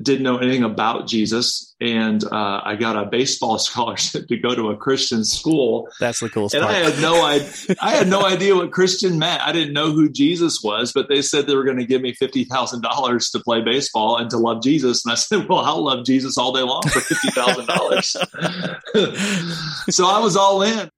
didn't know anything about Jesus, and uh, I got a baseball scholarship to go to a Christian school. That's the coolest. And part. I had no idea. I had no idea what Christian meant. I didn't know who Jesus was, but they said they were going to give me fifty thousand dollars to play baseball and to love Jesus. And I said, "Well, I'll love Jesus all day long for fifty thousand dollars." so I was all in.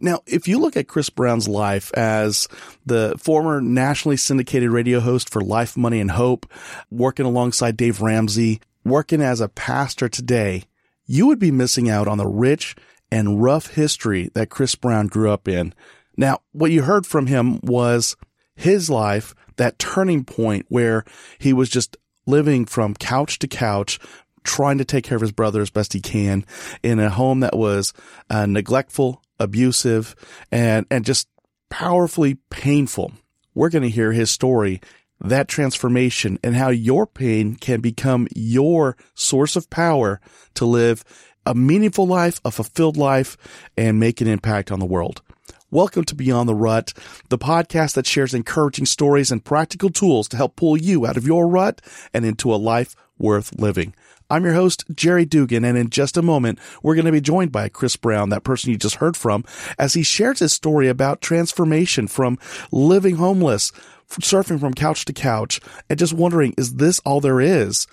Now, if you look at Chris Brown's life as the former nationally syndicated radio host for Life, Money, and Hope, working alongside Dave Ramsey, working as a pastor today, you would be missing out on the rich and rough history that Chris Brown grew up in. Now, what you heard from him was his life, that turning point where he was just living from couch to couch, trying to take care of his brother as best he can in a home that was uh, neglectful, abusive, and, and just powerfully painful. We're going to hear his story, that transformation, and how your pain can become your source of power to live a meaningful life, a fulfilled life, and make an impact on the world. Welcome to Beyond the Rut, the podcast that shares encouraging stories and practical tools to help pull you out of your rut and into a life worth living. I'm your host, Jerry Dugan, and in just a moment, we're going to be joined by Chris Brown, that person you just heard from, as he shares his story about transformation from living homeless, surfing from couch to couch, and just wondering, is this all there is?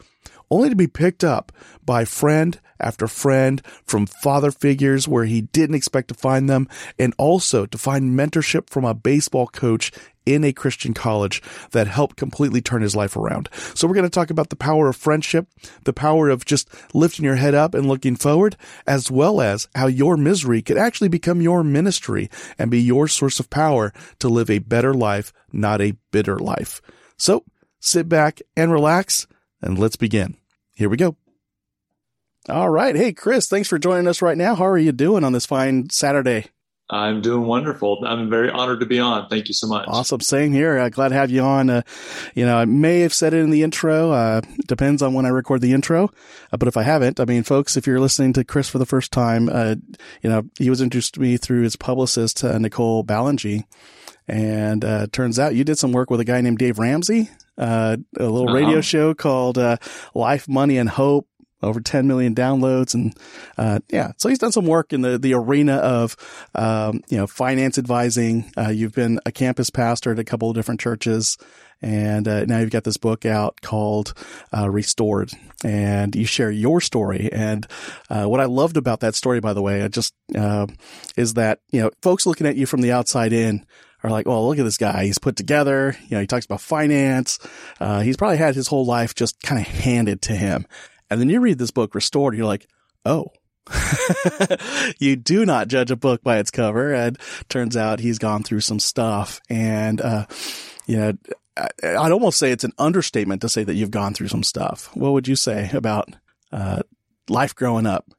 Only to be picked up by friend after friend from father figures where he didn't expect to find them, and also to find mentorship from a baseball coach in a Christian college that helped completely turn his life around. So we're going to talk about the power of friendship, the power of just lifting your head up and looking forward, as well as how your misery could actually become your ministry and be your source of power to live a better life, not a bitter life. So sit back and relax and let's begin. Here we go. All right. Hey, Chris, thanks for joining us right now. How are you doing on this fine Saturday? I'm doing wonderful. I'm very honored to be on. Thank you so much. Awesome. Same here. Uh, glad to have you on. Uh, you know, I may have said it in the intro. Uh, depends on when I record the intro. Uh, but if I haven't, I mean, folks, if you're listening to Chris for the first time, uh, you know, he was introduced to me through his publicist, uh, Nicole Ballingy. And, turns out you did some work with a guy named Dave Ramsey, a little uh-huh. radio show called, Life, Money, and Hope over 10 million downloads. And, uh, yeah, so he's done some work in the, the arena of, um, you know, finance advising. Uh, you've been a campus pastor at a couple of different churches. And, uh, now you've got this book out called, uh, Restored and you share your story. And, uh, what I loved about that story, by the way, I just, uh, is that, you know, folks looking at you from the outside in, are like, oh, look at this guy. He's put together. You know, he talks about finance. Uh, he's probably had his whole life just kind of handed to him. And then you read this book restored, and you're like, oh, you do not judge a book by its cover. And turns out he's gone through some stuff. And, uh, you know, I'd almost say it's an understatement to say that you've gone through some stuff. What would you say about, uh, life growing up?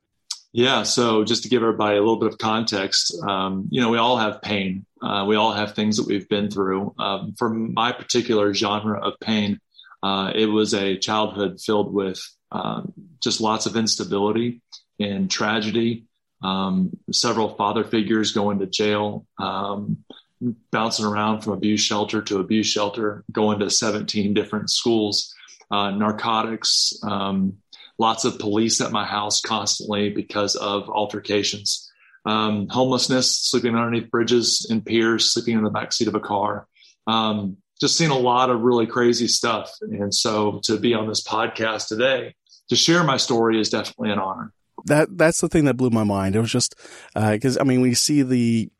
Yeah. So just to give everybody a little bit of context, um, you know, we all have pain. Uh, we all have things that we've been through. Um, for my particular genre of pain, uh, it was a childhood filled with um, just lots of instability and tragedy. Um, several father figures going to jail, um, bouncing around from abuse shelter to abuse shelter, going to 17 different schools, uh, narcotics, um, lots of police at my house constantly because of altercations, um, homelessness, sleeping underneath bridges and piers, sleeping in the backseat of a car. Um, just seen a lot of really crazy stuff. And so to be on this podcast today to share my story is definitely an honor. That that's the thing that blew my mind. It was just because uh, I mean we see the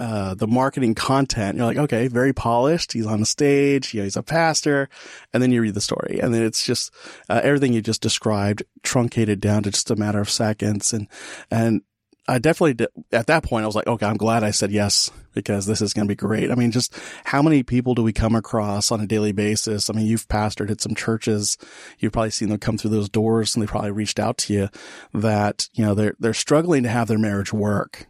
uh, the marketing content, you're like, okay, very polished. He's on the stage. You know, he's a pastor. And then you read the story and then it's just, uh, everything you just described truncated down to just a matter of seconds. And, and I definitely did, at that point, I was like, okay, I'm glad I said yes because this is going to be great. I mean, just how many people do we come across on a daily basis? I mean, you've pastored at some churches. You've probably seen them come through those doors and they probably reached out to you that, you know, they're, they're struggling to have their marriage work.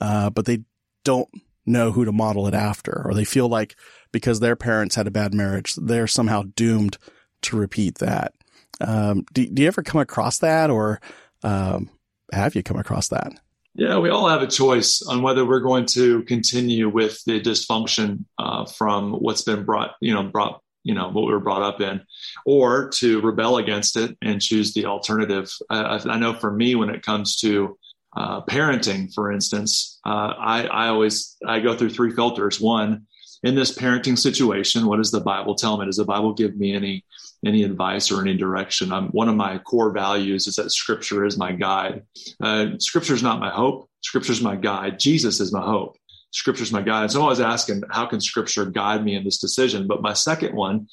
Uh, but they don't know who to model it after, or they feel like because their parents had a bad marriage, they're somehow doomed to repeat that. Um, do, do you ever come across that or um, have you come across that? Yeah, we all have a choice on whether we're going to continue with the dysfunction uh, from what's been brought, you know, brought, you know, what we were brought up in, or to rebel against it and choose the alternative. I, I know for me, when it comes to uh, parenting, for instance, uh, I, I always I go through three filters. One, in this parenting situation, what does the Bible tell me? Does the Bible give me any any advice or any direction? I'm, one of my core values is that Scripture is my guide. Uh, scripture is not my hope. Scripture is my guide. Jesus is my hope. Scripture is my guide. So I was asking, how can Scripture guide me in this decision? But my second one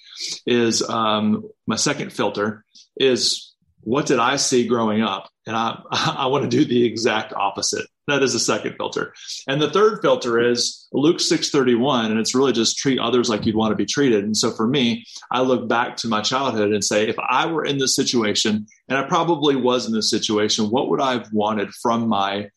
is um, my second filter is what did I see growing up? And I, I want to do the exact opposite. That is the second filter. And the third filter is Luke 631, and it's really just treat others like you'd want to be treated. And so for me, I look back to my childhood and say, if I were in this situation, and I probably was in this situation, what would I have wanted from my,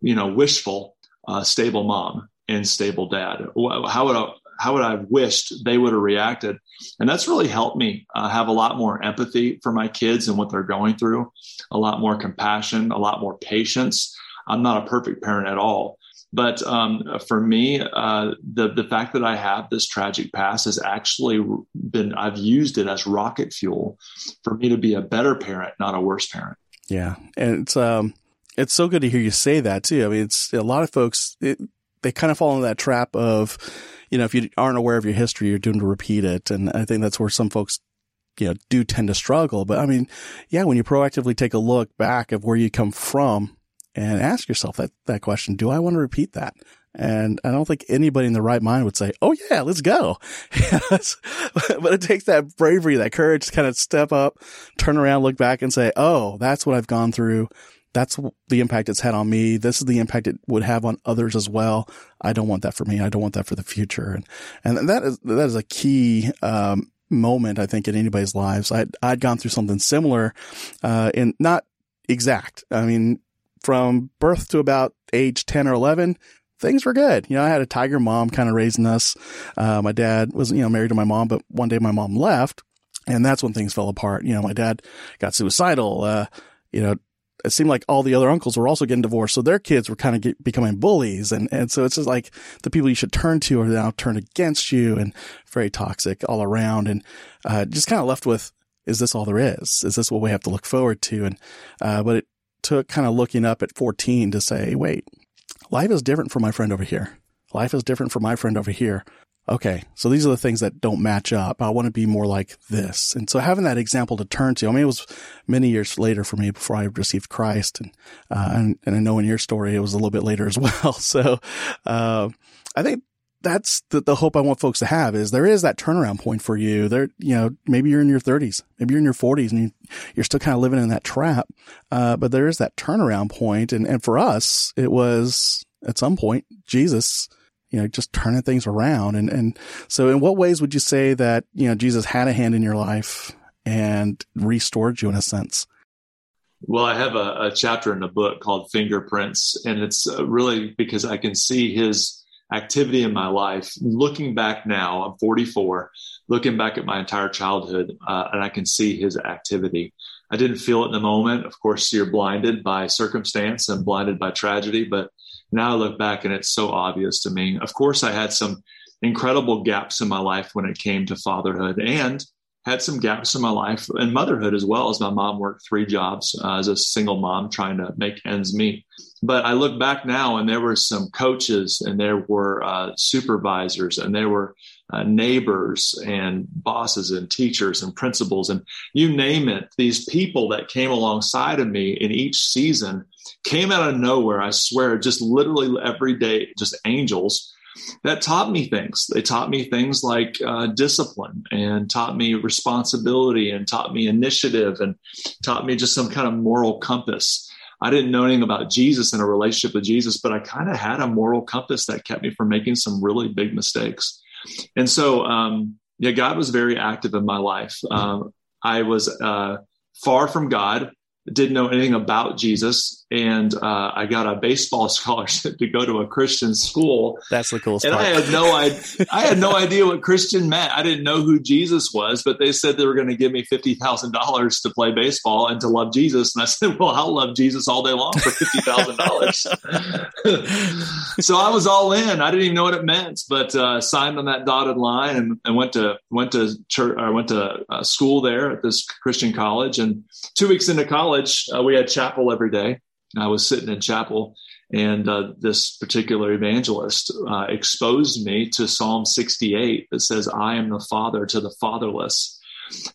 you know, wishful, uh, stable mom and stable dad? How would I, how would I have wished they would have reacted? And that's really helped me uh, have a lot more empathy for my kids and what they're going through, a lot more compassion, a lot more patience I'm not a perfect parent at all. But um, for me, uh, the the fact that I have this tragic past has actually been I've used it as rocket fuel for me to be a better parent, not a worse parent. Yeah, and it's um it's so good to hear you say that too. I mean, it's a lot of folks it, they kind of fall into that trap of you know if you aren't aware of your history, you're doomed to repeat it, and I think that's where some folks you know do tend to struggle. But I mean, yeah, when you proactively take a look back of where you come from and ask yourself that, that question. Do I want to repeat that? And I don't think anybody in the right mind would say, Oh yeah, let's go. but it takes that bravery, that courage to kind of step up, turn around, look back and say, Oh, that's what I've gone through. That's the impact it's had on me. This is the impact it would have on others as well. I don't want that for me. I don't want that for the future. And, and that is, that is a key, um, moment, I think, in anybody's lives. I'd, I'd gone through something similar, uh, in not exact. I mean, from birth to about age 10 or 11, things were good. You know, I had a tiger mom kind of raising us. Uh, my dad was, you know, married to my mom, but one day my mom left and that's when things fell apart. You know, my dad got suicidal. Uh, you know, it seemed like all the other uncles were also getting divorced. So their kids were kind of get, becoming bullies. And, and so it's just like the people you should turn to are now turned against you and very toxic all around. And, uh, just kind of left with, is this all there is? Is this what we have to look forward to? And, uh, but it, took kind of looking up at 14 to say, wait, life is different for my friend over here. Life is different for my friend over here. Okay. So these are the things that don't match up. I want to be more like this. And so having that example to turn to, I mean, it was many years later for me before I received Christ. And, uh, and, and I know in your story, it was a little bit later as well. So, uh, I think that's the, the hope I want folks to have is there is that turnaround point for you. There, you know, maybe you're in your thirties, maybe you're in your forties and you, are still kind of living in that trap. Uh, but there is that turnaround. And, and for us, it was at some point, Jesus, you know, just turning things around. And, and so in what ways would you say that, you know, Jesus had a hand in your life and restored you in a sense? Well, I have a, a chapter in the book called Fingerprints, and it's uh, really because I can see his activity in my life. Looking back now, I'm 44, looking back at my entire childhood, uh, and I can see his activity. I didn't feel it in the moment. Of course, you're blinded by circumstance and blinded by tragedy, but now I look back and it's so obvious to me. Of course, I had some incredible gaps in my life when it came to fatherhood and had some gaps in my life and motherhood as well as my mom worked three jobs uh, as a single mom trying to make ends meet but I look back now and there were some coaches and there were uh, supervisors and there were uh, neighbors and bosses and teachers and principals and you name it. These people that came alongside of me in each season came out of nowhere. I swear, just literally every day, just angels that taught me things. They taught me things like uh, discipline and taught me responsibility and taught me initiative and taught me just some kind of moral compass. I didn't know anything about Jesus and a relationship with Jesus, but I kind of had a moral compass that kept me from making some really big mistakes. And so, um, yeah, God was very active in my life. Um, I was uh, far from God didn't know anything about Jesus, and uh, I got a baseball scholarship to go to a Christian school. That's the coolest. And part. I had no idea. I had no idea what Christian meant. I didn't know who Jesus was, but they said they were going to give me fifty thousand dollars to play baseball and to love Jesus. And I said, "Well, I'll love Jesus all day long for fifty thousand dollars." so I was all in. I didn't even know what it meant, but uh, signed on that dotted line and, and went to went to church. I went to uh, school there at this Christian college. And two weeks into college, uh, we had chapel every day. I was sitting in chapel, and uh, this particular evangelist uh, exposed me to Psalm 68 that says, I am the father to the fatherless.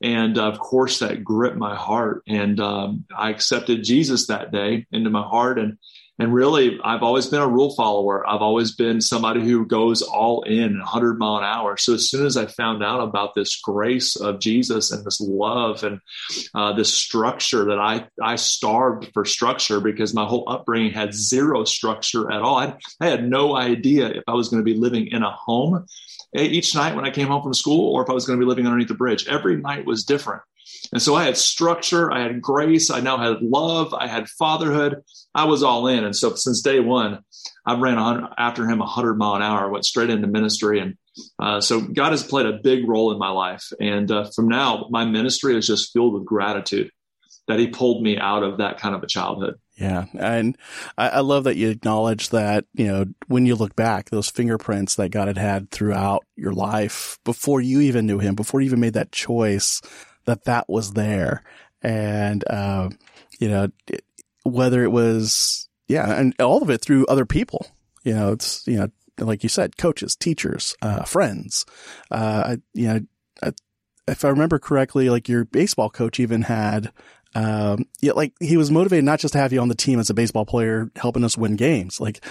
And of course, that gripped my heart. And um, I accepted Jesus that day into my heart. And and really, I've always been a rule follower. I've always been somebody who goes all in 100 mile an hour. So as soon as I found out about this grace of Jesus and this love and uh, this structure that I, I starved for structure because my whole upbringing had zero structure at all. I, I had no idea if I was going to be living in a home each night when I came home from school or if I was going to be living underneath the bridge. Every night was different. And so I had structure, I had grace, I now had love, I had fatherhood. I was all in. And so since day one, I ran after him 100 mile an hour, went straight into ministry. And uh, so God has played a big role in my life. And uh, from now, my ministry is just filled with gratitude that he pulled me out of that kind of a childhood. Yeah. And I, I, love that you acknowledge that, you know, when you look back, those fingerprints that God had had throughout your life before you even knew him, before you even made that choice, that that was there. And, uh, you know, it, whether it was, yeah, and all of it through other people, you know, it's, you know, like you said, coaches, teachers, uh, friends, uh, you know, if I remember correctly, like your baseball coach even had um, yeah, like he was motivated not just to have you on the team as a baseball player helping us win games. Like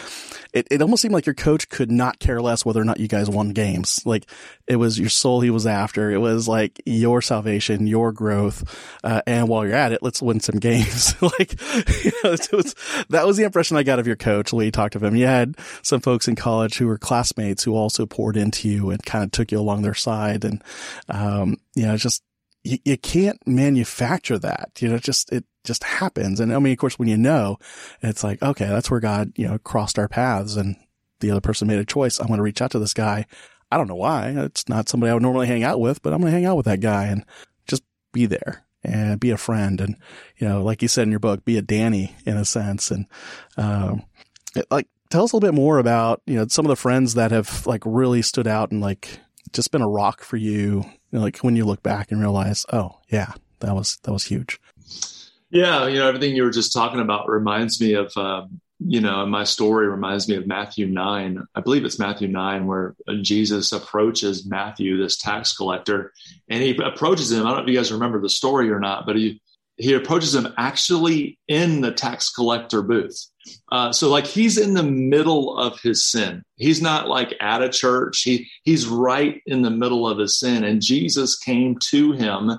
it, it almost seemed like your coach could not care less whether or not you guys won games. Like it was your soul he was after. It was like your salvation, your growth. Uh, and while you're at it, let's win some games. like, you know, it was, that was the impression I got of your coach you talked to him. You had some folks in college who were classmates who also poured into you and kind of took you along their side. And, um, you know, just, you, you can't manufacture that. You know, just, it just happens. And I mean, of course, when you know, it's like, okay, that's where God, you know, crossed our paths and the other person made a choice. I want to reach out to this guy. I don't know why. It's not somebody I would normally hang out with, but I'm going to hang out with that guy and just be there and be a friend. And, you know, like you said in your book, be a Danny in a sense. And, um, it, like, tell us a little bit more about, you know, some of the friends that have like really stood out and like just been a rock for you you know, like when you look back and realize, oh yeah, that was that was huge. Yeah, you know, everything you were just talking about reminds me of, um, you know, my story reminds me of Matthew 9. I believe it's Matthew 9, where Jesus approaches Matthew, this tax collector, and he approaches him. I don't know if you guys remember the story or not, but he, he approaches him actually in the tax collector booth. Uh, so like he's in the middle of his sin. He's not like at a church. He he's right in the middle of his sin. And Jesus came to him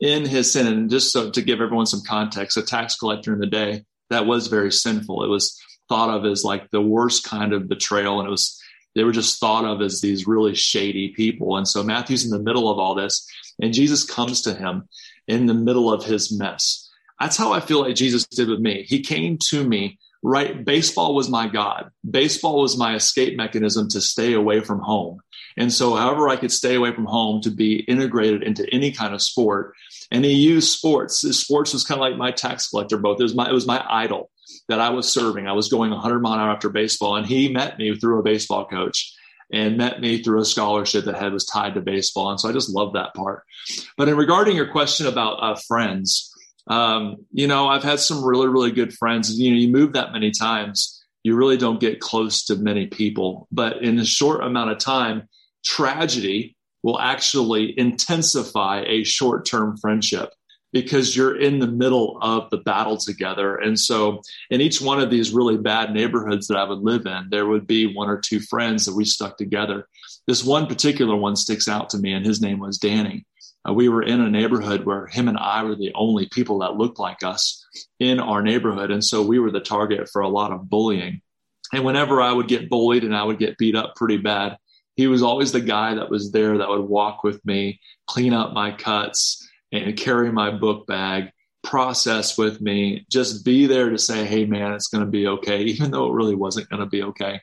in his sin. And just so to give everyone some context, a tax collector in the day that was very sinful. It was thought of as like the worst kind of betrayal, and it was they were just thought of as these really shady people. And so Matthew's in the middle of all this, and Jesus comes to him in the middle of his mess. That's how I feel like Jesus did with me. He came to me right? Baseball was my god. Baseball was my escape mechanism to stay away from home. And so however i could stay away from home to be integrated into any kind of sport and he used sports sports was kind of like my tax collector both. It was my it was my idol that i was serving. I was going 100 mile an hour after baseball and he met me through a baseball coach and met me through a scholarship that had was tied to baseball and so i just love that part but in regarding your question about uh, friends um, you know, I've had some really, really good friends. You know, you move that many times, you really don't get close to many people. But in a short amount of time, tragedy will actually intensify a short term friendship because you're in the middle of the battle together. And so, in each one of these really bad neighborhoods that I would live in, there would be one or two friends that we stuck together. This one particular one sticks out to me, and his name was Danny. Uh, we were in a neighborhood where him and I were the only people that looked like us in our neighborhood. And so we were the target for a lot of bullying. And whenever I would get bullied and I would get beat up pretty bad, he was always the guy that was there that would walk with me, clean up my cuts, and carry my book bag process with me, just be there to say, hey, man, it's going to be okay, even though it really wasn't going to be okay.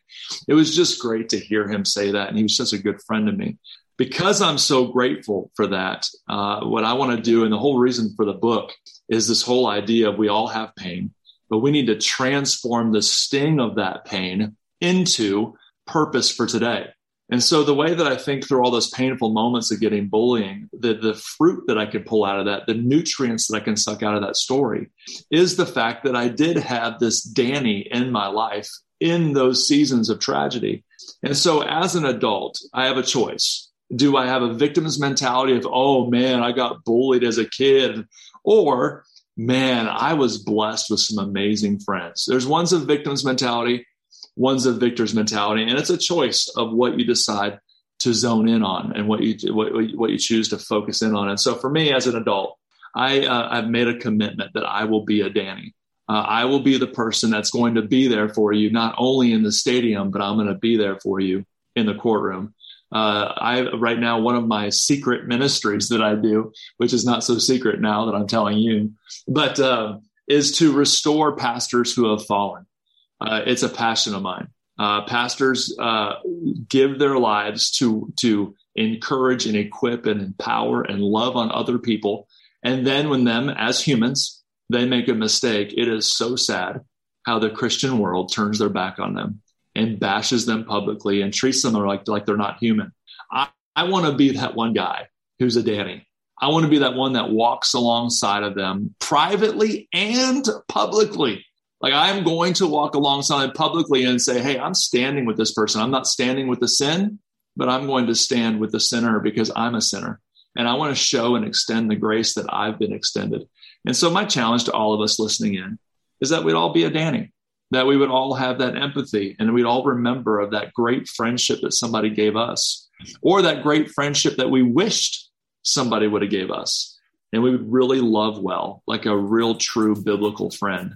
It was just great to hear him say that. And he was such a good friend to me. Because I'm so grateful for that, uh, what I want to do, and the whole reason for the book is this whole idea of we all have pain, but we need to transform the sting of that pain into purpose for today. And so the way that I think through all those painful moments of getting bullying, the, the fruit that I could pull out of that, the nutrients that I can suck out of that story is the fact that I did have this Danny in my life in those seasons of tragedy. And so as an adult, I have a choice. Do I have a victim's mentality of, oh man, I got bullied as a kid? Or man, I was blessed with some amazing friends. There's one's a victim's mentality one's a victor's mentality, and it's a choice of what you decide to zone in on and what you what, what you choose to focus in on. And so, for me as an adult, I uh, I've made a commitment that I will be a Danny. Uh, I will be the person that's going to be there for you, not only in the stadium, but I'm going to be there for you in the courtroom. Uh, I right now one of my secret ministries that I do, which is not so secret now that I'm telling you, but uh, is to restore pastors who have fallen uh, it's a passion of mine. Uh, pastors uh, give their lives to to encourage and equip and empower and love on other people, and then when them as humans they make a mistake, it is so sad how the Christian world turns their back on them and bashes them publicly and treats them like like they're not human. I, I want to be that one guy who's a Danny. I want to be that one that walks alongside of them privately and publicly like I'm going to walk alongside publicly and say, Hey, I'm standing with this person. I'm not standing with the sin, but I'm going to stand with the sinner because I'm a sinner. And I want to show and extend the grace that I've been extended. And so my challenge to all of us listening in is that we'd all be a Danny, that we would all have that empathy and we'd all remember of that great friendship that somebody gave us or that great friendship that we wished somebody would have gave us. And we would really love well, like a real true biblical friend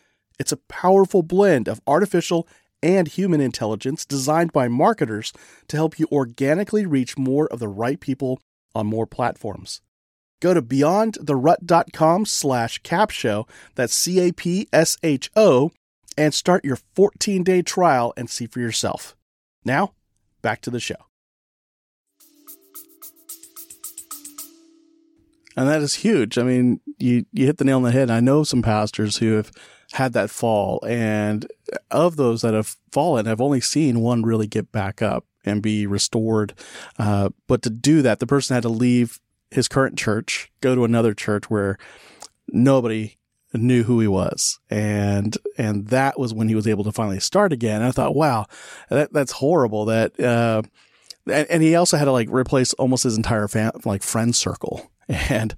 It's a powerful blend of artificial and human intelligence designed by marketers to help you organically reach more of the right people on more platforms. Go to beyondtherut.com slash capsho, that's C-A-P-S-H-O, and start your 14-day trial and see for yourself. Now, back to the show. And that is huge. I mean, you, you hit the nail on the head. I know some pastors who have had that fall. And of those that have fallen, I've only seen one really get back up and be restored. Uh, but to do that, the person had to leave his current church, go to another church where nobody knew who he was. And, and that was when he was able to finally start again. And I thought, wow, that, that's horrible that, uh, and, and he also had to like replace almost his entire fam- like friend circle and,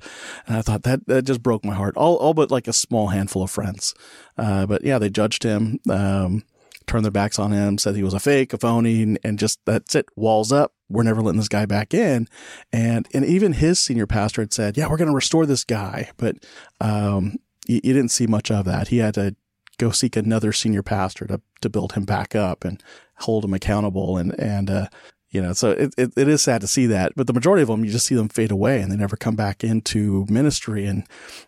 and I thought that that just broke my heart. All all but like a small handful of friends. Uh, but yeah, they judged him, um, turned their backs on him, said he was a fake, a phony, and, and, just that's it. Walls up. We're never letting this guy back in. And and even his senior pastor had said, "Yeah, we're going to restore this guy," but um, you, you didn't see much of that. He had to go seek another senior pastor to to build him back up and hold him accountable and and uh, you know, so it, it, it is sad to see that, but the majority of them, you just see them fade away and they never come back into ministry and,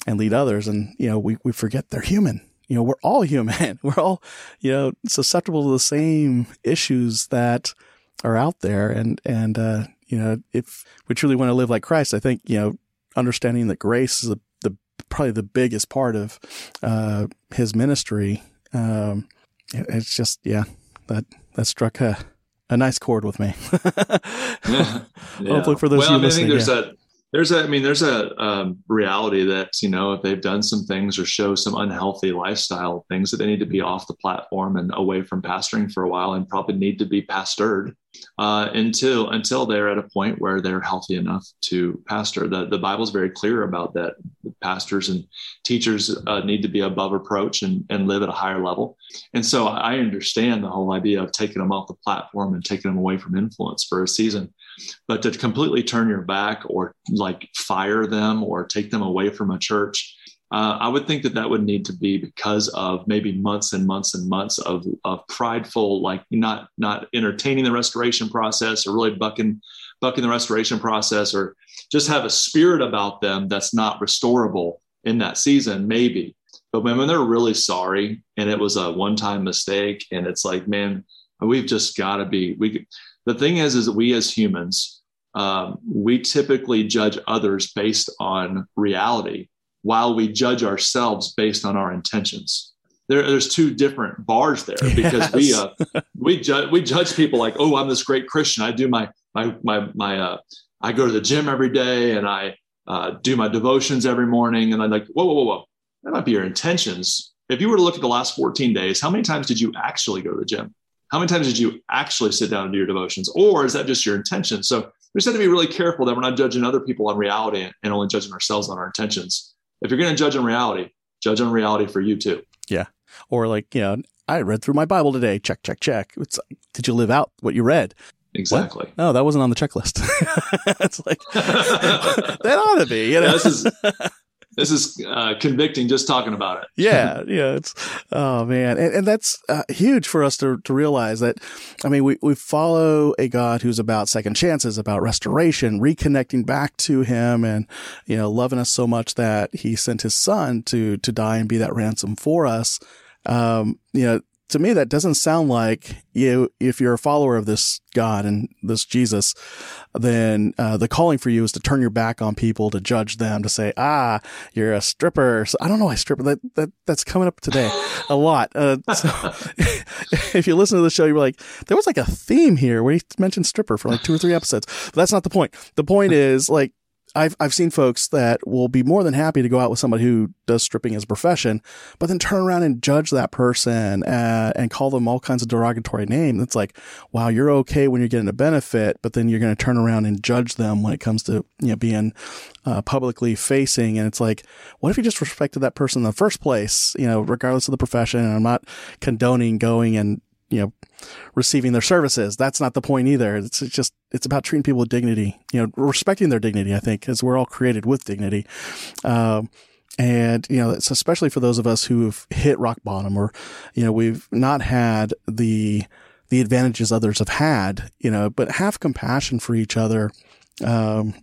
and lead others. And, you know, we, we forget they're human. You know, we're all human. We're all, you know, susceptible to the same issues that are out there. And, and, uh, you know, if we truly want to live like Christ, I think, you know, understanding that grace is the, the probably the biggest part of, uh, his ministry. Um, it's just, yeah, that, that struck a, a nice chord with me. yeah. Hopefully for those well, I, mean, I think there's yeah. that there's a, I mean, there's a um, reality that, you know, if they've done some things or show some unhealthy lifestyle things that they need to be off the platform and away from pastoring for a while and probably need to be pastored uh, until, until they're at a point where they're healthy enough to pastor. The, the Bible's very clear about that. Pastors and teachers uh, need to be above reproach and, and live at a higher level. And so I understand the whole idea of taking them off the platform and taking them away from influence for a season but to completely turn your back or like fire them or take them away from a church uh, I would think that that would need to be because of maybe months and months and months of, of prideful, like not not entertaining the restoration process or really bucking bucking the restoration process, or just have a spirit about them that's not restorable in that season, maybe. But when, when they're really sorry and it was a one time mistake, and it's like, man, we've just got to be we the thing is is that we as humans um, we typically judge others based on reality while we judge ourselves based on our intentions. There, there's two different bars there because yes. we uh, we judge we judge people like oh I'm this great Christian. I do my my my my uh, I go to the gym every day and I uh, do my devotions every morning. And I'm like whoa whoa whoa. Whoa that might be your intentions. If you were to look at the last 14 days how many times did you actually go to the gym how many times did you actually sit down and do your devotions? Or is that just your intention? So we just have to be really careful that we're not judging other people on reality and only judging ourselves on our intentions. If you're going to judge on reality, judge on reality for you too. Yeah. Or like, you know, I read through my Bible today. Check, check, check. It's like, did you live out what you read? Exactly. What? No, that wasn't on the checklist. it's like that ought to be. You know, yeah, this is this is uh, convicting just talking about it. yeah, yeah, it's oh man, and, and that's uh, huge for us to to realize that. I mean, we we follow a God who's about second chances, about restoration, reconnecting back to Him, and you know, loving us so much that He sent His Son to to die and be that ransom for us. Um, you know, to me, that doesn't sound like you, if you're a follower of this God and this Jesus, then uh, the calling for you is to turn your back on people, to judge them, to say, ah, you're a stripper. So I don't know why stripper, that, that, that's coming up today a lot. Uh, so if you listen to the show, you're like, there was like a theme here where he mentioned stripper for like two or three episodes. But that's not the point. The point is like, I've I've seen folks that will be more than happy to go out with somebody who does stripping as a profession, but then turn around and judge that person uh, and call them all kinds of derogatory names. It's like, wow, you're okay when you're getting a benefit, but then you're going to turn around and judge them when it comes to you know being uh, publicly facing. And it's like, what if you just respected that person in the first place? You know, regardless of the profession. And I'm not condoning going and you know, receiving their services. That's not the point either. It's just, it's about treating people with dignity, you know, respecting their dignity, I think, because we're all created with dignity. Um, and, you know, it's especially for those of us who have hit rock bottom or, you know, we've not had the, the advantages others have had, you know, but have compassion for each other. Um,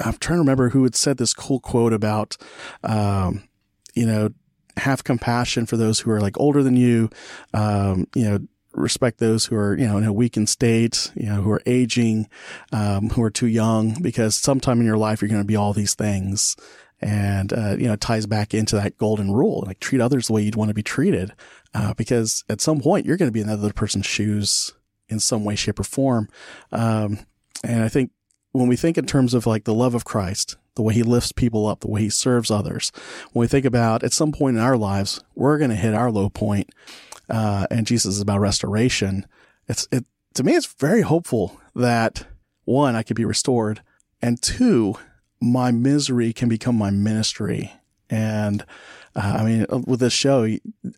I'm trying to remember who had said this cool quote about, um, you know, have compassion for those who are like older than you, um, you know, respect those who are, you know, in a weakened state, you know, who are aging, um, who are too young, because sometime in your life, you're going to be all these things. And, uh, you know, it ties back into that golden rule, like treat others the way you'd want to be treated. Uh, because at some point you're going to be in another person's shoes in some way, shape or form. Um, and I think when we think in terms of like the love of Christ, the way he lifts people up, the way he serves others. When we think about at some point in our lives, we're going to hit our low point, uh, and Jesus is about restoration. It's, it, to me, it's very hopeful that one, I could be restored, and two, my misery can become my ministry. And uh, I mean, uh, with this show,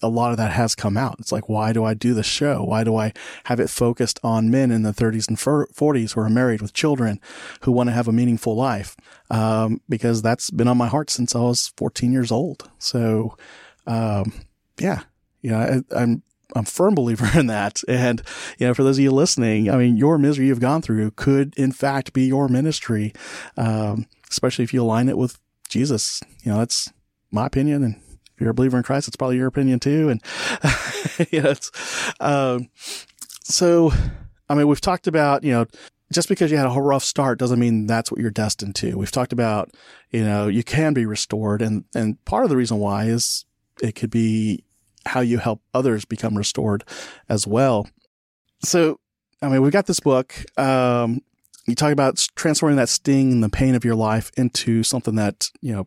a lot of that has come out. It's like, why do I do this show? Why do I have it focused on men in the 30s and 40s who are married with children who want to have a meaningful life? Um, because that's been on my heart since I was 14 years old. So, um, yeah, I, I'm I'm a firm believer in that. And, you know, for those of you listening, I mean, your misery you've gone through could in fact be your ministry. Um, especially if you align it with Jesus. You know, that's my opinion. And you're a believer in Christ, it's probably your opinion too. And, you know, um, so, I mean, we've talked about, you know, just because you had a rough start doesn't mean that's what you're destined to. We've talked about, you know, you can be restored. And, and part of the reason why is it could be how you help others become restored as well. So, I mean, we've got this book. Um, You talk about transforming that sting and the pain of your life into something that you know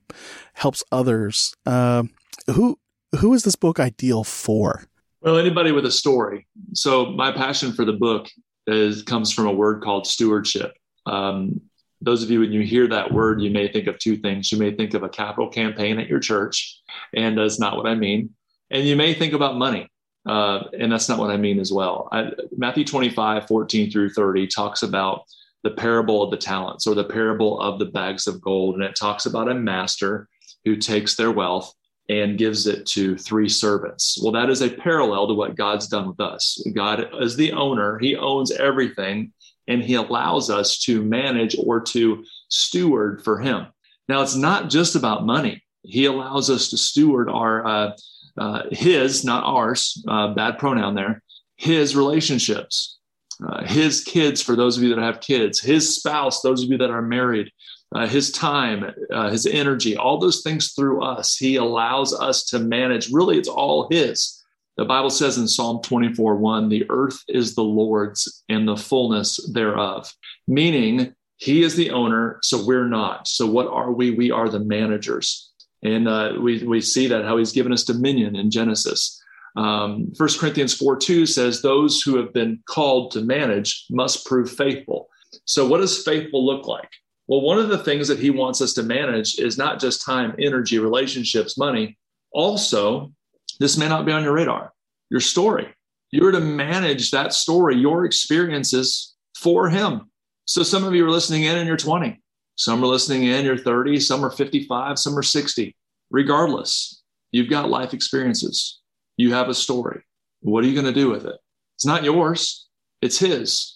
helps others. Uh, who who is this book ideal for? Well, anybody with a story. So my passion for the book is comes from a word called stewardship. Um, those of you when you hear that word, you may think of two things. You may think of a capital campaign at your church, and that's not what I mean. And you may think about money, uh, and that's not what I mean as well. I, Matthew 25, 14 through 30 talks about the parable of the talents or the parable of the bags of gold. And it talks about a master who takes their wealth and gives it to three servants. Well, that is a parallel to what God's done with us. God is the owner, He owns everything, and He allows us to manage or to steward for Him. Now, it's not just about money, He allows us to steward our, uh, uh, His, not ours, uh, bad pronoun there, His relationships. Uh, his kids, for those of you that have kids, his spouse, those of you that are married, uh, his time, uh, his energy, all those things through us. He allows us to manage. Really, it's all his. The Bible says in Psalm 24 1, the earth is the Lord's and the fullness thereof, meaning he is the owner, so we're not. So, what are we? We are the managers. And uh, we, we see that how he's given us dominion in Genesis. Um, 1 Corinthians 4 2 says, Those who have been called to manage must prove faithful. So, what does faithful look like? Well, one of the things that he wants us to manage is not just time, energy, relationships, money. Also, this may not be on your radar, your story. You're to manage that story, your experiences for him. So some of you are listening in and you're 20. Some are listening in, you're 30. Some are 55. Some are 60. Regardless, you've got life experiences. You have a story. What are you going to do with it? It's not yours, it's his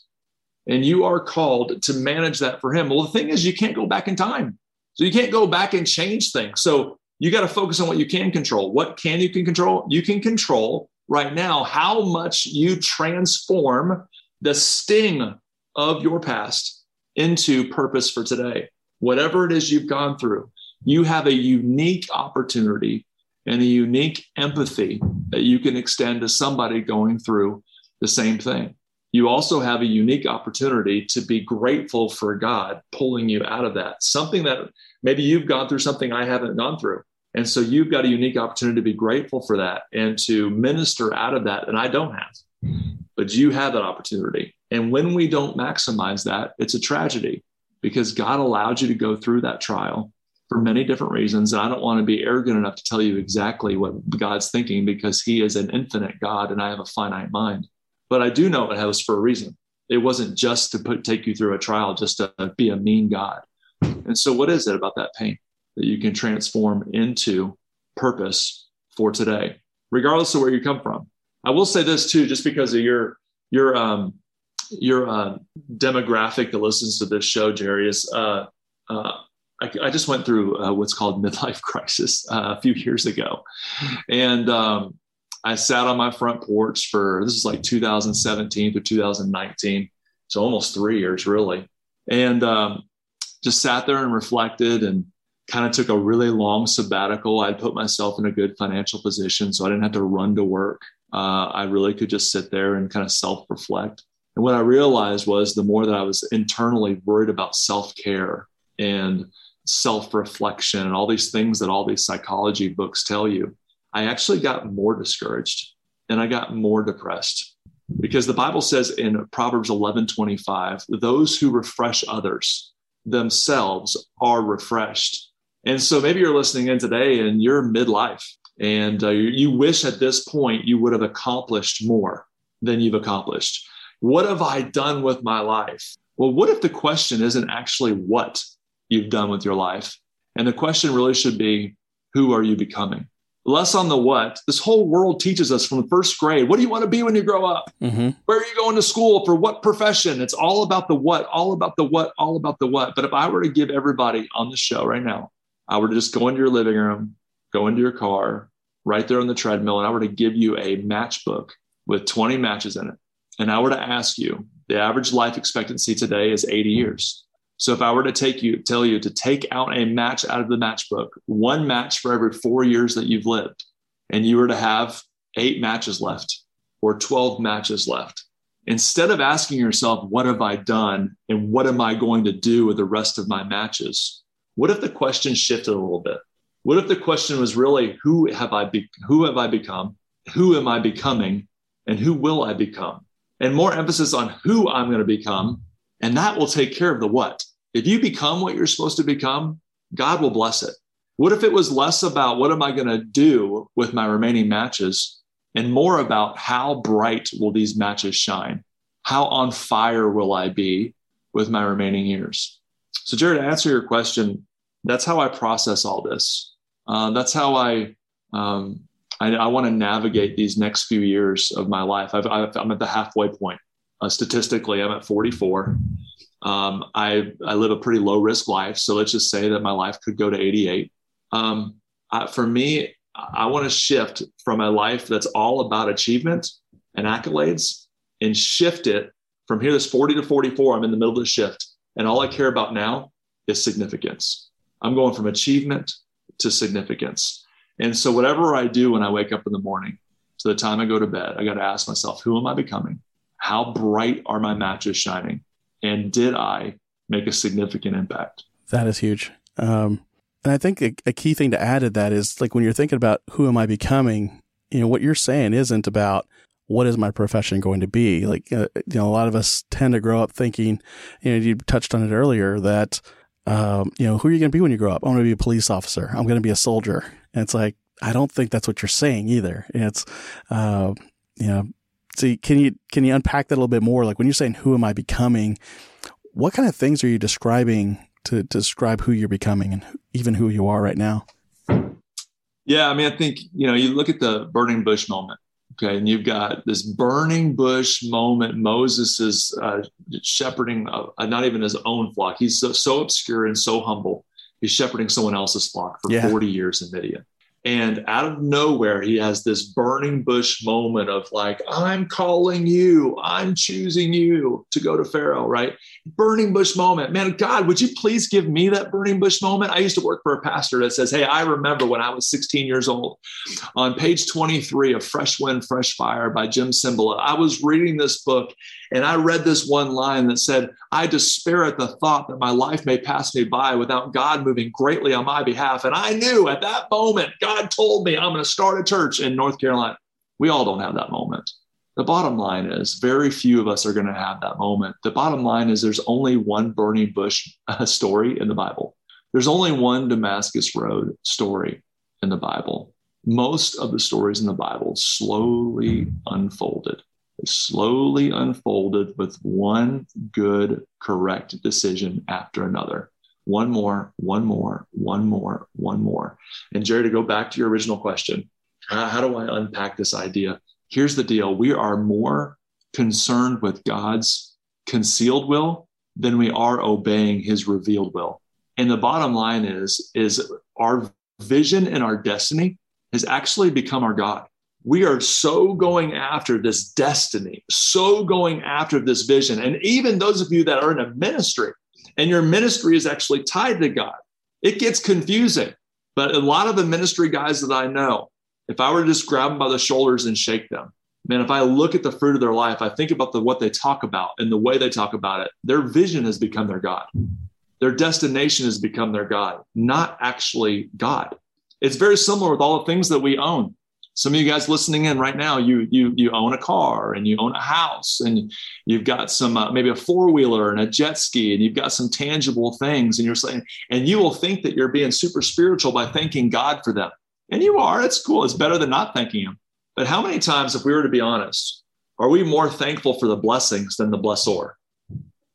and you are called to manage that for him. Well, the thing is, you can't go back in time. So you can't go back and change things. So you got to focus on what you can control. What can you can control? You can control right now how much you transform the sting of your past into purpose for today. Whatever it is you've gone through, you have a unique opportunity and a unique empathy that you can extend to somebody going through the same thing you also have a unique opportunity to be grateful for God pulling you out of that. Something that maybe you've gone through something I haven't gone through. And so you've got a unique opportunity to be grateful for that and to minister out of that. And I don't have, but you have that opportunity. And when we don't maximize that, it's a tragedy because God allowed you to go through that trial for many different reasons. And I don't want to be arrogant enough to tell you exactly what God's thinking because He is an infinite God and I have a finite mind. But I do know it was for a reason. It wasn't just to put take you through a trial, just to be a mean God. And so, what is it about that pain that you can transform into purpose for today, regardless of where you come from? I will say this too, just because of your your um, your uh, demographic that listens to this show, Jerry, is uh, uh, I, I, just went through uh, what's called midlife crisis uh, a few years ago, and um, I sat on my front porch for this is like 2017 to 2019, so almost three years really, and um, just sat there and reflected and kind of took a really long sabbatical. I'd put myself in a good financial position, so I didn't have to run to work. Uh, I really could just sit there and kind of self reflect. And what I realized was the more that I was internally worried about self care and self reflection and all these things that all these psychology books tell you, I actually got more discouraged and I got more depressed because the Bible says in Proverbs 11 25, those who refresh others themselves are refreshed. And so maybe you're listening in today and you're midlife and uh, you wish at this point you would have accomplished more than you've accomplished. What have I done with my life? Well, what if the question isn't actually what you've done with your life? And the question really should be, who are you becoming? Less on the what. This whole world teaches us from the first grade. What do you want to be when you grow up? Mm-hmm. Where are you going to school? For what profession? It's all about the what, all about the what, all about the what. But if I were to give everybody on the show right now, I were to just go into your living room, go into your car, right there on the treadmill, and I were to give you a matchbook with 20 matches in it. And I were to ask you, the average life expectancy today is 80 years. So if I were to take you, tell you to take out a match out of the matchbook, one match for every four years that you've lived, and you were to have eight matches left or 12 matches left, instead of asking yourself, what have I done and what am I going to do with the rest of my matches? What if the question shifted a little bit? What if the question was really, who have I be- who have I become? Who am I becoming? And who will I become? And more emphasis on who I'm going to become. And that will take care of the what. If you become what you're supposed to become, God will bless it. What if it was less about what am I going to do with my remaining matches and more about how bright will these matches shine? How on fire will I be with my remaining years? So, Jared, to answer your question, that's how I process all this. Uh, that's how I, um, I, I want to navigate these next few years of my life. i am at the halfway point. Uh, statistically, I'm at 44. Um, I, I live a pretty low risk life. So let's just say that my life could go to 88. Um, uh, for me, I want to shift from a life that's all about achievement and accolades and shift it from here, this 40 to 44. I'm in the middle of the shift. And all I care about now is significance. I'm going from achievement to significance. And so, whatever I do when I wake up in the morning to the time I go to bed, I got to ask myself, who am I becoming? How bright are my matches shining? And did I make a significant impact? That is huge. Um, and I think a, a, key thing to add to that is like when you're thinking about who am I becoming, you know, what you're saying isn't about what is my profession going to be? Like, uh, you know, a lot of us tend to grow up thinking, you know, you touched on it earlier that, um, you know, who are you going to be when you grow up? I'm going to be a police officer. I'm going to be a soldier. And it's like, I don't think that's what you're saying either. It's, uh, you know, so can you, can you unpack that a little bit more? Like when you're saying, who am I becoming? What kind of things are you describing to, to describe who you're becoming and even who you are right now? Yeah, I mean, I think you know, you look at the burning bush moment, okay, and you've got this burning bush moment. Moses is uh, shepherding uh, not even his own flock. He's so, so, obscure and so humble. He's shepherding someone else's flock for yeah. 40 years in Midian. And out of nowhere, he has this burning bush moment of like, I'm calling you, I'm choosing you to go to Pharaoh, right? Burning bush moment. Man, God, would you please give me that burning bush moment? I used to work for a pastor that says, Hey, I remember when I was 16 years old on page 23 of Fresh Wind, Fresh Fire by Jim Cymbala. I was reading this book and I read this one line that said, I despair at the thought that my life may pass me by without God moving greatly on my behalf. And I knew at that moment, God told me I'm going to start a church in North Carolina. We all don't have that moment. The bottom line is, very few of us are going to have that moment. The bottom line is, there's only one burning bush story in the Bible. There's only one Damascus Road story in the Bible. Most of the stories in the Bible slowly unfolded They slowly unfolded with one good, correct decision after another. One more, one more, one more, one more. And Jerry, to go back to your original question, uh, how do I unpack this idea? Here's the deal we are more concerned with God's concealed will than we are obeying his revealed will. And the bottom line is, is our vision and our destiny has actually become our God we are so going after this destiny, so going after this vision. And even those of you that are in a ministry and your ministry is actually tied to God, it gets confusing. But a lot of the ministry guys that I know, if I were to just grab them by the shoulders and shake them, man, if I look at the fruit of their life, I think about the, what they talk about and the way they talk about it, their vision has become their God. Their destination has become their God, not actually God. It's very similar with all the things that we own some of you guys listening in right now you you you own a car and you own a house and you've got some uh, maybe a four-wheeler and a jet ski and you've got some tangible things and you're saying and you will think that you're being super spiritual by thanking god for them and you are it's cool it's better than not thanking him but how many times if we were to be honest are we more thankful for the blessings than the blessor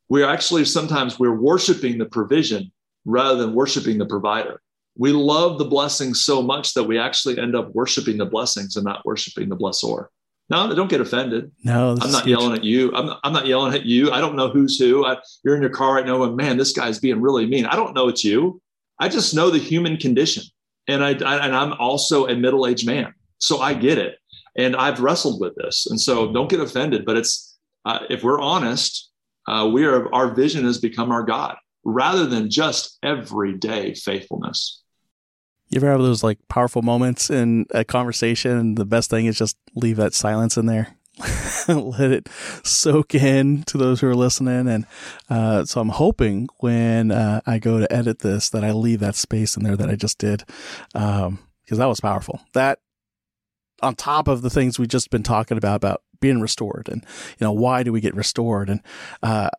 we're actually sometimes we're worshiping the provision rather than worshiping the provider we love the blessings so much that we actually end up worshiping the blessings and not worshiping the blessor. No, don't get offended. No, I'm not yelling at you. I'm, I'm not yelling at you. I don't know who's who. I, you're in your car right now, and man, this guy's being really mean. I don't know it's you. I just know the human condition, and I, I and I'm also a middle aged man, so I get it, and I've wrestled with this, and so don't get offended. But it's uh, if we're honest, uh, we are our vision has become our God rather than just everyday faithfulness. You ever have those like powerful moments in a conversation and the best thing is just leave that silence in there? let it soak in to those who are listening. And uh, so I'm hoping when uh, I go to edit this that I leave that space in there that I just did because um, that was powerful. That on top of the things we've just been talking about about being restored and you know why do we get restored and uh,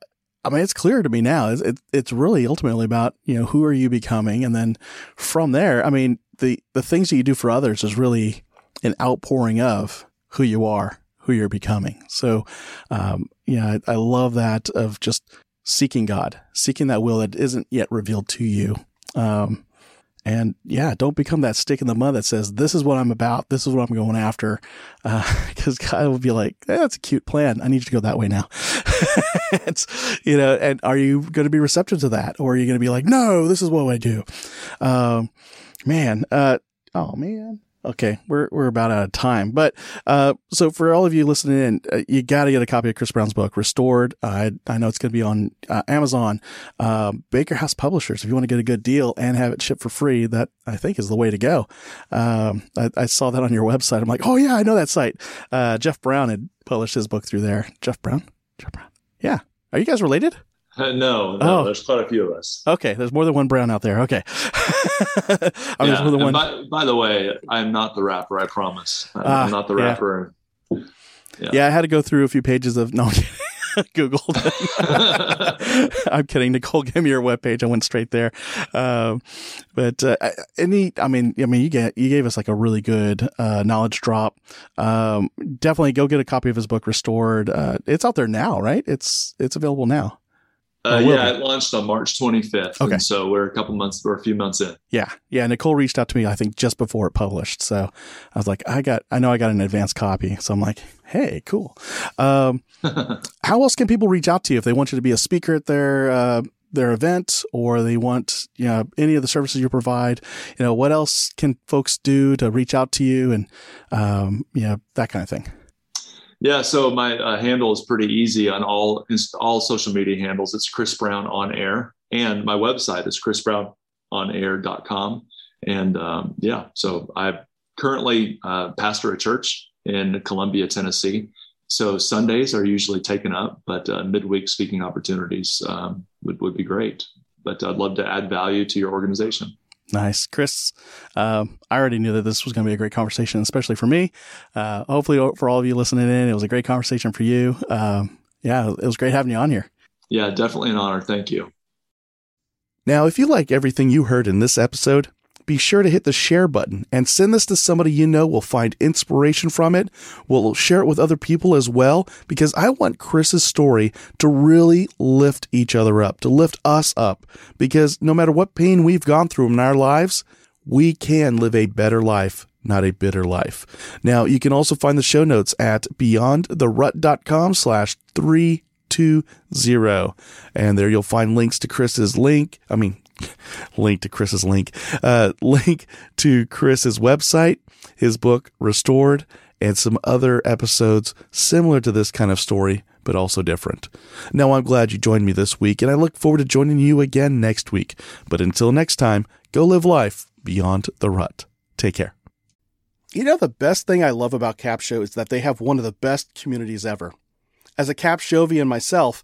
I mean, it's clear to me now. It's, it, it's really ultimately about, you know, who are you becoming? And then from there, I mean, the, the things that you do for others is really an outpouring of who you are, who you're becoming. So, um, yeah, I, I love that of just seeking God, seeking that will that isn't yet revealed to you. Um, and yeah, don't become that stick in the mud that says, this is what I'm about. This is what I'm going after. Uh, cause God will be like, eh, that's a cute plan. I need you to go that way now. it's, you know, and are you going to be receptive to that? Or are you going to be like, no, this is what I do? Um, man, uh, oh man. Okay, we're we're about out of time, but uh, so for all of you listening in, uh, you got to get a copy of Chris Brown's book, Restored. I I know it's going to be on uh, Amazon, uh, Baker House Publishers. If you want to get a good deal and have it shipped for free, that I think is the way to go. Um, I, I, saw that on your website. I'm like, oh yeah, I know that site. Uh, Jeff Brown had published his book through there. Jeff Brown, Jeff Brown. Yeah, are you guys related? Uh, no, no, oh. there's quite a few of us. Okay, there's more than one Brown out there. Okay. I yeah, by, by, the way, I'm not the rapper. I promise. I'm, uh, I'm not the rapper. Yeah. yeah. I had to go through a few pages of no. Googled. I'm kidding. Nicole gave me your webpage. I went straight there. Um, but uh, any, I mean, I mean, you get you gave us like a really good uh, knowledge drop. Um, definitely go get a copy of his book, Restored. Uh, it's out there now, right? It's it's available now. Uh, yeah, it launched on March 25th. Okay. so we're a couple months or a few months in. Yeah. Yeah. Nicole reached out to me, I think, just before it published. So I was like, I got, I know I got an advance copy. So I'm like, hey, cool. Um, how else can people reach out to you if they want you to be a speaker at their, uh, their event or they want, you know, any of the services you provide? You know, what else can folks do to reach out to you and, um, you know, that kind of thing? Yeah, so my uh, handle is pretty easy on all all social media handles. It's Chris Brown on air, and my website is chrisbrownonair.com. And um, yeah, so I currently uh, pastor a church in Columbia, Tennessee. So Sundays are usually taken up, but uh, midweek speaking opportunities um, would would be great. But I'd love to add value to your organization. Nice. Chris, uh, I already knew that this was going to be a great conversation, especially for me. Uh, hopefully, for all of you listening in, it was a great conversation for you. Um, yeah, it was great having you on here. Yeah, definitely an honor. Thank you. Now, if you like everything you heard in this episode, be sure to hit the share button and send this to somebody you know will find inspiration from it. We'll share it with other people as well because I want Chris's story to really lift each other up, to lift us up. Because no matter what pain we've gone through in our lives, we can live a better life not a bitter life. Now, you can also find the show notes at beyondtherut.com slash 320. And there you'll find links to Chris's link. I mean, link to Chris's link, uh, link to Chris's website, his book Restored, and some other episodes similar to this kind of story, but also different. Now, I'm glad you joined me this week, and I look forward to joining you again next week. But until next time, go live life beyond the rut. Take care. You know, the best thing I love about Capsho is that they have one of the best communities ever. As a Capshovian myself,